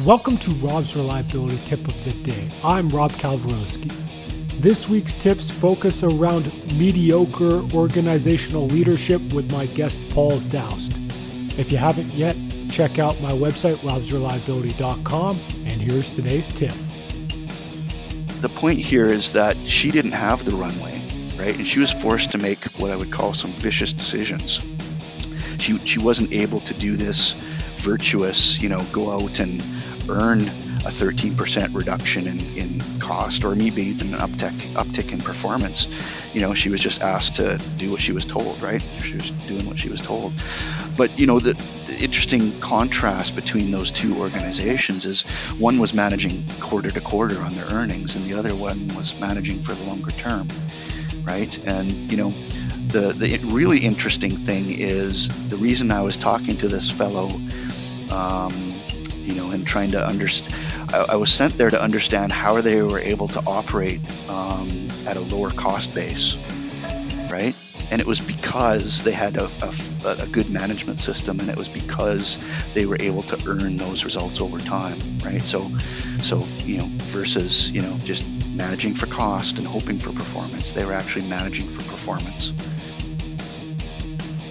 Welcome to Rob's Reliability Tip of the Day. I'm Rob Kalwarowski. This week's tips focus around mediocre organizational leadership with my guest Paul Daoust. If you haven't yet, check out my website, robsreliability.com, and here's today's tip. The point here is that she didn't have the runway, right? And she was forced to make what I would call some vicious decisions. She, she wasn't able to do this virtuous, you know, go out and earn a 13% reduction in, in cost or maybe even an uptick uptick in performance. You know she was just asked to do what she was told right? She was doing what she was told. But you know the, the interesting contrast between those two organizations is one was managing quarter to quarter on their earnings and the other one was managing for the longer term right? And you know the the really interesting thing is the reason I was talking to this fellow um, you know and trying to understand I, I, was sent there to understand how they were able to operate um, at a lower cost base, right? And it was because they had a, a, a, good management system, and it was because they were able to earn those results over time, right? So, so you know, versus you know just managing for cost and hoping for performance, they were actually managing for performance.